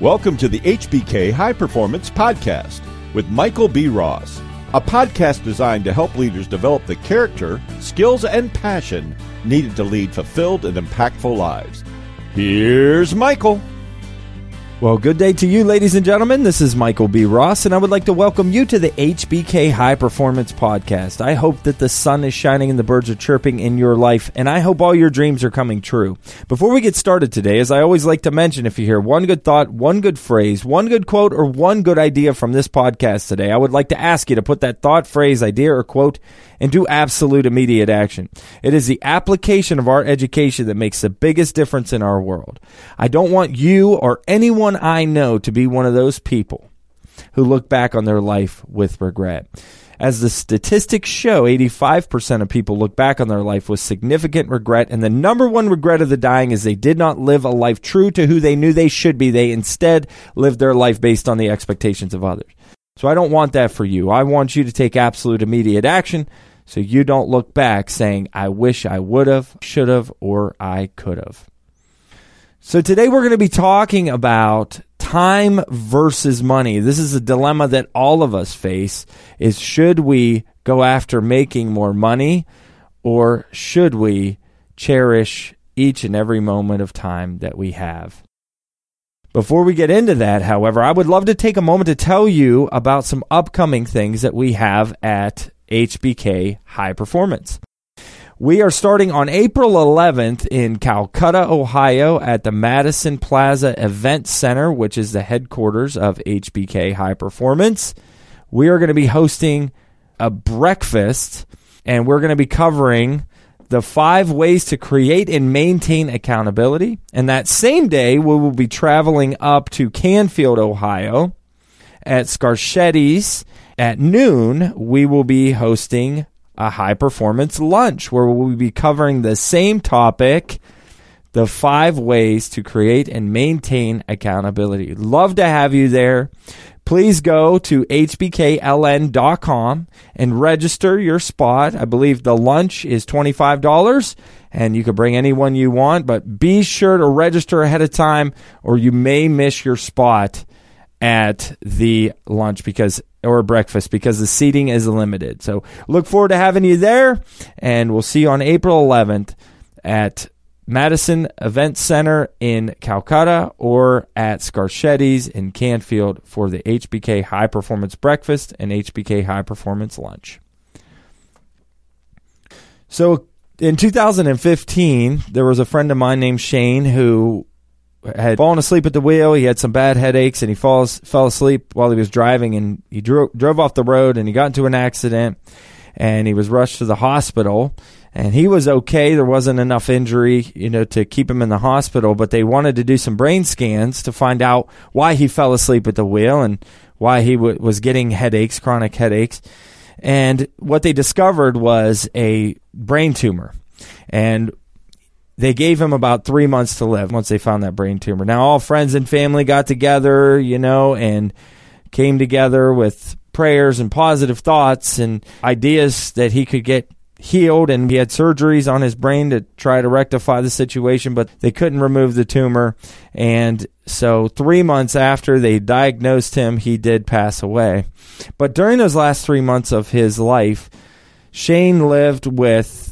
Welcome to the HBK High Performance Podcast with Michael B. Ross, a podcast designed to help leaders develop the character, skills, and passion needed to lead fulfilled and impactful lives. Here's Michael. Well, good day to you, ladies and gentlemen. This is Michael B. Ross, and I would like to welcome you to the HBK High Performance Podcast. I hope that the sun is shining and the birds are chirping in your life, and I hope all your dreams are coming true. Before we get started today, as I always like to mention, if you hear one good thought, one good phrase, one good quote, or one good idea from this podcast today, I would like to ask you to put that thought, phrase, idea, or quote into absolute immediate action. It is the application of our education that makes the biggest difference in our world. I don't want you or anyone I know to be one of those people who look back on their life with regret. As the statistics show, 85% of people look back on their life with significant regret, and the number one regret of the dying is they did not live a life true to who they knew they should be. They instead lived their life based on the expectations of others. So I don't want that for you. I want you to take absolute immediate action so you don't look back saying, I wish I would have, should have, or I could have. So today we're going to be talking about time versus money. This is a dilemma that all of us face is should we go after making more money or should we cherish each and every moment of time that we have? Before we get into that, however, I would love to take a moment to tell you about some upcoming things that we have at HBK High Performance. We are starting on April 11th in Calcutta, Ohio at the Madison Plaza Event Center, which is the headquarters of HBK High Performance. We are going to be hosting a breakfast and we're going to be covering the five ways to create and maintain accountability. And that same day, we will be traveling up to Canfield, Ohio at Scarchetti's at noon, we will be hosting a high performance lunch where we'll be covering the same topic the five ways to create and maintain accountability. Love to have you there. Please go to hbkln.com and register your spot. I believe the lunch is $25 and you can bring anyone you want, but be sure to register ahead of time or you may miss your spot at the lunch because or breakfast because the seating is limited. So look forward to having you there, and we'll see you on April 11th at Madison Event Center in Calcutta or at Scarchetti's in Canfield for the HBK High Performance Breakfast and HBK High Performance Lunch. So in 2015, there was a friend of mine named Shane who had fallen asleep at the wheel. He had some bad headaches, and he falls fell asleep while he was driving. And he drove drove off the road, and he got into an accident, and he was rushed to the hospital. And he was okay. There wasn't enough injury, you know, to keep him in the hospital. But they wanted to do some brain scans to find out why he fell asleep at the wheel and why he w- was getting headaches, chronic headaches. And what they discovered was a brain tumor. And they gave him about three months to live once they found that brain tumor. Now, all friends and family got together, you know, and came together with prayers and positive thoughts and ideas that he could get healed. And he had surgeries on his brain to try to rectify the situation, but they couldn't remove the tumor. And so, three months after they diagnosed him, he did pass away. But during those last three months of his life, Shane lived with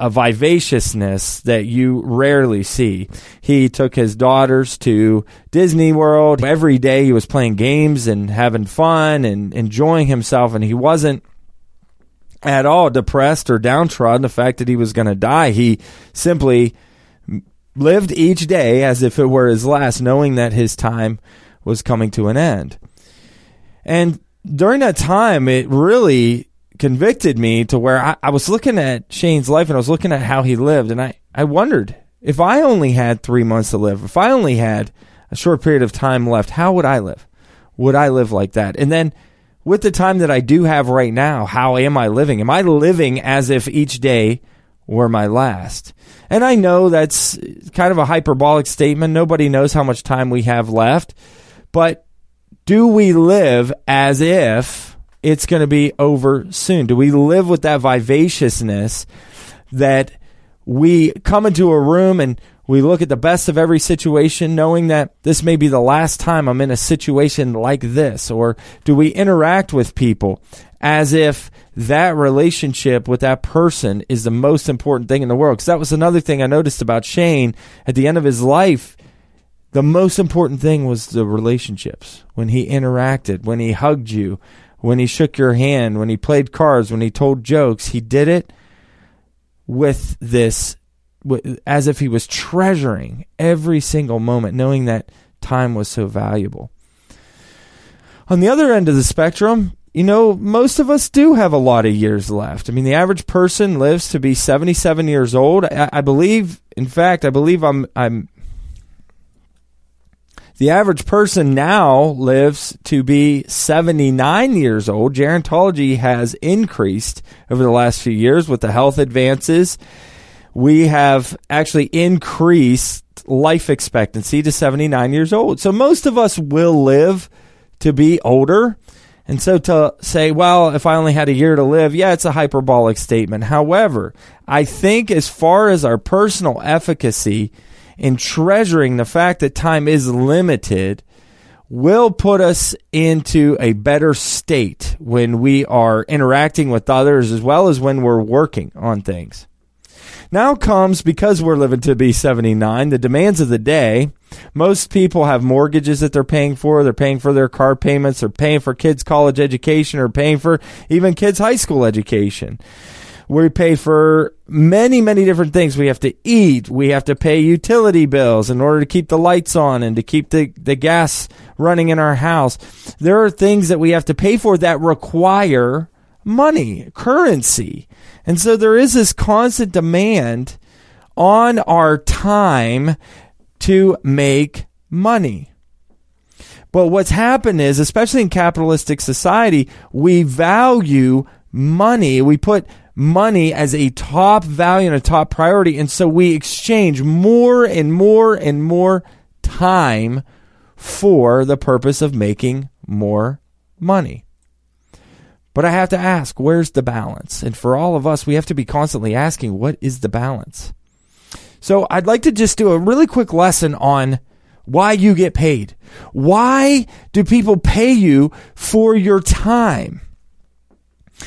a vivaciousness that you rarely see. He took his daughters to Disney World. Every day he was playing games and having fun and enjoying himself, and he wasn't at all depressed or downtrodden the fact that he was going to die. He simply lived each day as if it were his last, knowing that his time was coming to an end. And during that time, it really convicted me to where I, I, was looking at Shane's life and I was looking at how he lived, and I, I wondered if I only had three months to live, if I only had a short period of time left, how would I live? Would I live like that? And then with the time that I do have right now, how am I living? Am I living as if each day were my last? And I know that's kind of a hyperbolic statement. Nobody knows how much time we have left. But do we live as if it's going to be over soon? Do we live with that vivaciousness that we come into a room and We look at the best of every situation, knowing that this may be the last time I'm in a situation like this? Or do we interact with people as if that relationship with that person is the most important thing in the world? Because that was another thing I noticed about Shane at the end of his life. The most important thing was the relationships. When he interacted, when he hugged you, when he shook your hand, when he played cards, when he told jokes, he did it with this as if he was treasuring every single moment, knowing that time was so valuable. On the other end of the spectrum, you know, most of us do have a lot of years left. I mean, the average person lives to be 77 years old. I, I believe, in fact, I believe I'm, I'm, the average person now lives to be 79 years old. Gerontology has increased over the last few years with the health advances we have actually increased life expectancy to 79 years old. So most of us will live to be older. And so to say, well, if I only had a year to live, yeah, it's a hyperbolic statement. However, I think as far as our personal efficacy in treasuring the fact that time is limited, will put us into a better state when we are interacting with others as well as when we're working on things. Now comes, because we're living to be 79, the demands of the day. Most people have mortgages that they're paying for. They're paying for their car payments. They're paying for kids' college education or paying for even kids' high school education. We pay for many, many different things. We have to eat. We have to pay utility bills in order to keep the lights on and to keep the, the gas running in our house. There are things that we have to pay for that require money, currency. And so there is this constant demand on our time to make money. But what's happened is, especially in capitalistic society, we value money. We put money as a top value and a top priority. And so we exchange more and more and more time for the purpose of making more money. But I have to ask, where's the balance? And for all of us, we have to be constantly asking, what is the balance? So I'd like to just do a really quick lesson on why you get paid. Why do people pay you for your time?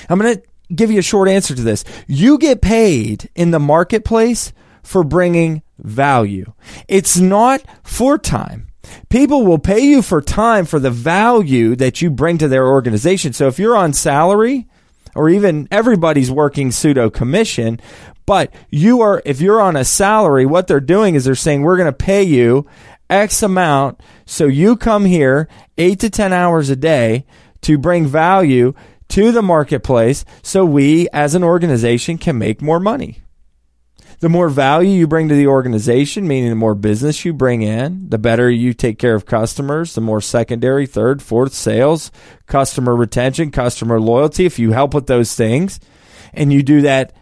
I'm going to give you a short answer to this. You get paid in the marketplace for bringing value. It's not for time. People will pay you for time for the value that you bring to their organization. So if you're on salary, or even everybody's working pseudo commission, but you are, if you're on a salary, what they're doing is they're saying, we're going to pay you X amount. So you come here eight to 10 hours a day to bring value to the marketplace so we as an organization can make more money the more value you bring to the organization, meaning the more business you bring in, the better you take care of customers, the more secondary, third, fourth sales, customer retention, customer loyalty. If you help with those things and you do that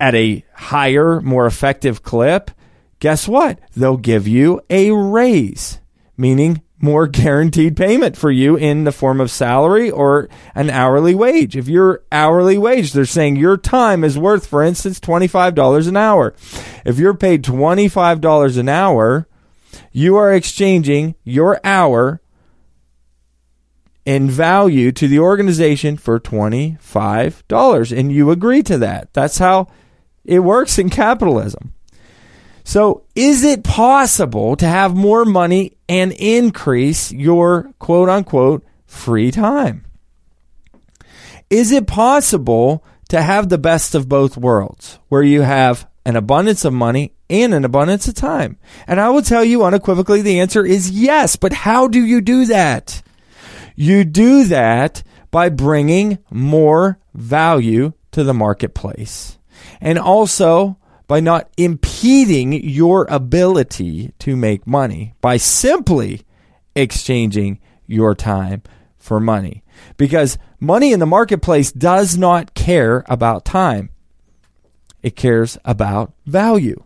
at a higher, more effective clip, guess what? They'll give you a raise, meaning more guaranteed payment for you in the form of salary or an hourly wage. If you're hourly wage, they're saying your time is worth, for instance, $25 an hour. If you're paid $25 an hour, you are exchanging your hour in value to the organization for $25 and you agree to that. That's how it works in capitalism. So, is it possible to have more money and increase your quote unquote free time? Is it possible to have the best of both worlds where you have an abundance of money and an abundance of time? And I will tell you unequivocally the answer is yes. But how do you do that? You do that by bringing more value to the marketplace. And also by not impeding your ability to make money by simply exchanging your time for money. Because money in the marketplace does not care about time, it cares about value.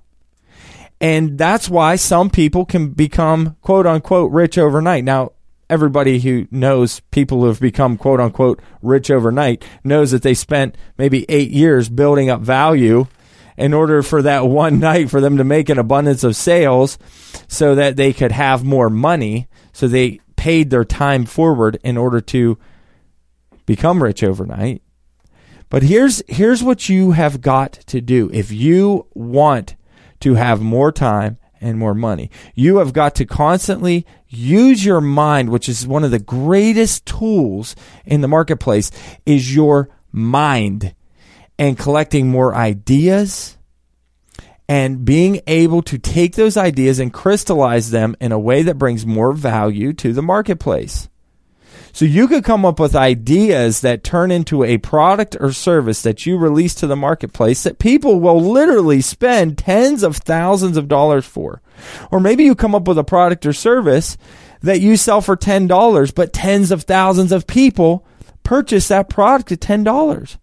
And that's why some people can become quote unquote rich overnight. Now, everybody who knows people who have become quote unquote rich overnight knows that they spent maybe eight years building up value in order for that one night for them to make an abundance of sales so that they could have more money. So they paid their time forward in order to become rich overnight. But here's here's what you have got to do if you want to have more time and more money. You have got to constantly use your mind, which is one of the greatest tools in the marketplace is your mind and collecting more ideas and being able to take those ideas and crystallize them in a way that brings more value to the marketplace. So you could come up with ideas that turn into a product or service that you release to the marketplace that people will literally spend tens of thousands of dollars for. Or maybe you come up with a product or service that you sell for $10, but tens of thousands of people purchase that product at $10.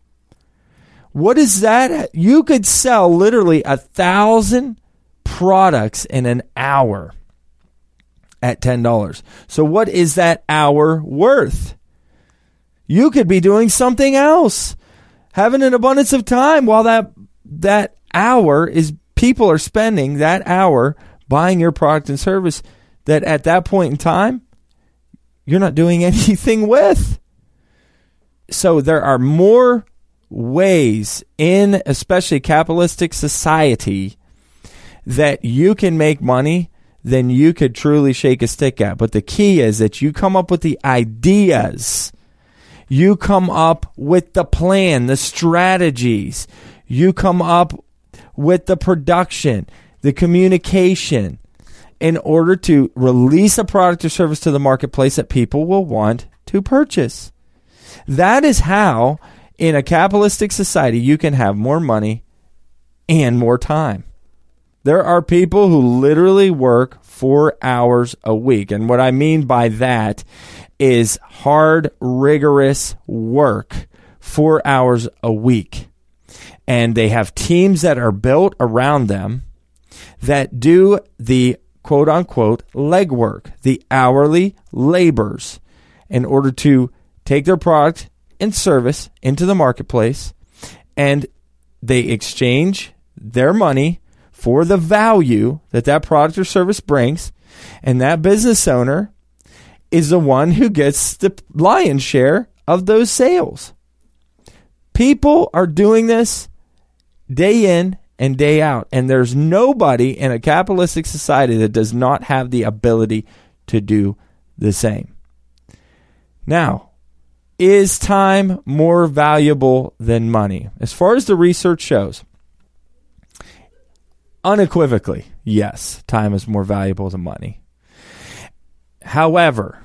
What is that? You could sell literally a thousand products in an hour at $10. So what is that hour worth? You could be doing something else, having an abundance of time while that that hour is people are spending that hour buying your product and service that at that point in time you're not doing anything with. So there are more ways in especially capitalistic society that you can make money then you could truly shake a stick at. But the key is that you come up with the ideas. You come up with the plan, the strategies. You come up with the production, the communication in order to release a product or service to the marketplace that people will want to purchase. That is how, in a capitalistic society, you can have more money and more time. There are people who literally work four hours a week. And what I mean by that is hard, rigorous work, four hours a week. And they have teams that are built around them that do the quote unquote legwork, the hourly labors, in order to take their product and service into the marketplace. And they exchange their money for the value that that product or service brings. And that business owner is the one who gets the lion's share of those sales. People are doing this day in and day out. And there's nobody in a capitalistic society that does not have the ability to do the same. Now, is time more valuable than money? As far as the research shows, unequivocally, yes, time is more valuable than money. However,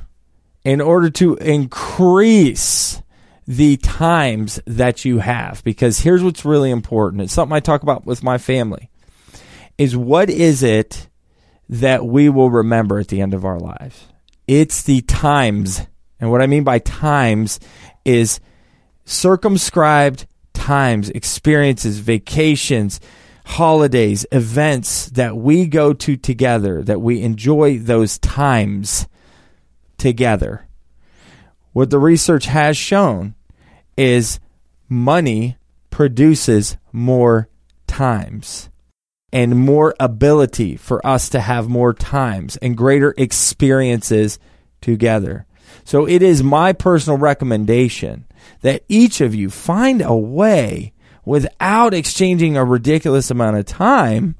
in order to increase the times that you have, because here's what's really important. It's something I talk about with my family is what is it that we will remember at the end of our lives? It's the times. And what I mean by times is circumscribed times, experiences, vacations, holidays, events that we go to together, that we enjoy those times together. What the research has shown is money produces more times and more ability for us to have more times and greater experiences together. So it is my personal recommendation that each of you find a way without exchanging a ridiculous amount of time.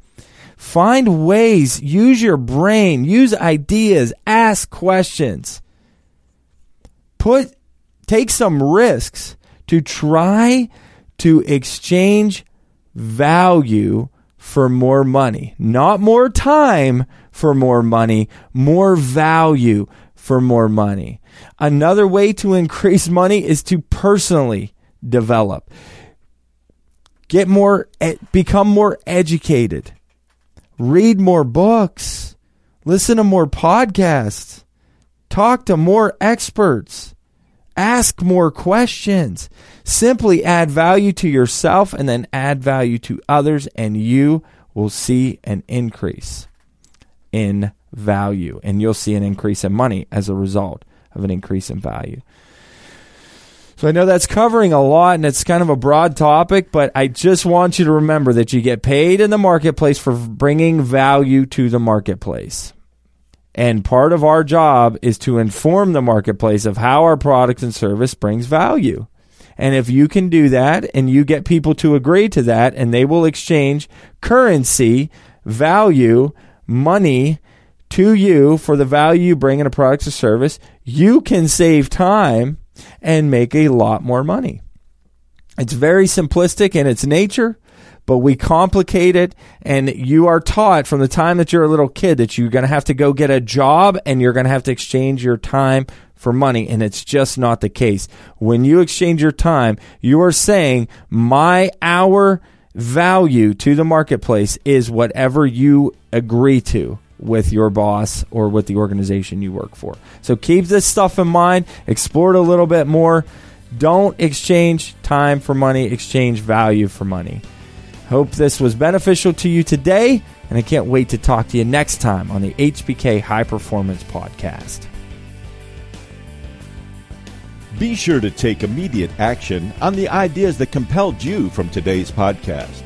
Find ways, use your brain, use ideas, ask questions. Put take some risks to try to exchange value for more money. Not more time for more money, more value for more money. Another way to increase money is to personally develop. Get more become more educated. Read more books. Listen to more podcasts. Talk to more experts. Ask more questions. Simply add value to yourself and then add value to others and you will see an increase in value and you'll see an increase in money as a result of an increase in value So I know that's covering a lot and it's kind of a broad topic, but I just want you to remember that you get paid in the marketplace for bringing value to the marketplace. And part of our job is to inform the marketplace of how our product and service brings value. And if you can do that and you get people to agree to that and they will exchange currency, value, money to you for the value you bring in a product or service, you can save time and make a lot more money. It's very simplistic in its nature, but we complicate it. And you are taught from the time that you're a little kid that you're going to have to go get a job and you're going to have to exchange your time for money. And it's just not the case. When you exchange your time, you are saying, my hour value to the marketplace is whatever you agree to with your boss or with the organization you work for. So keep this stuff in mind, explore it a little bit more. Don't exchange time for money, exchange value for money. Hope this was beneficial to you today, and I can't wait to talk to you next time on the HBK High Performance Podcast. Be sure to take immediate action on the ideas that compelled you from today's podcast.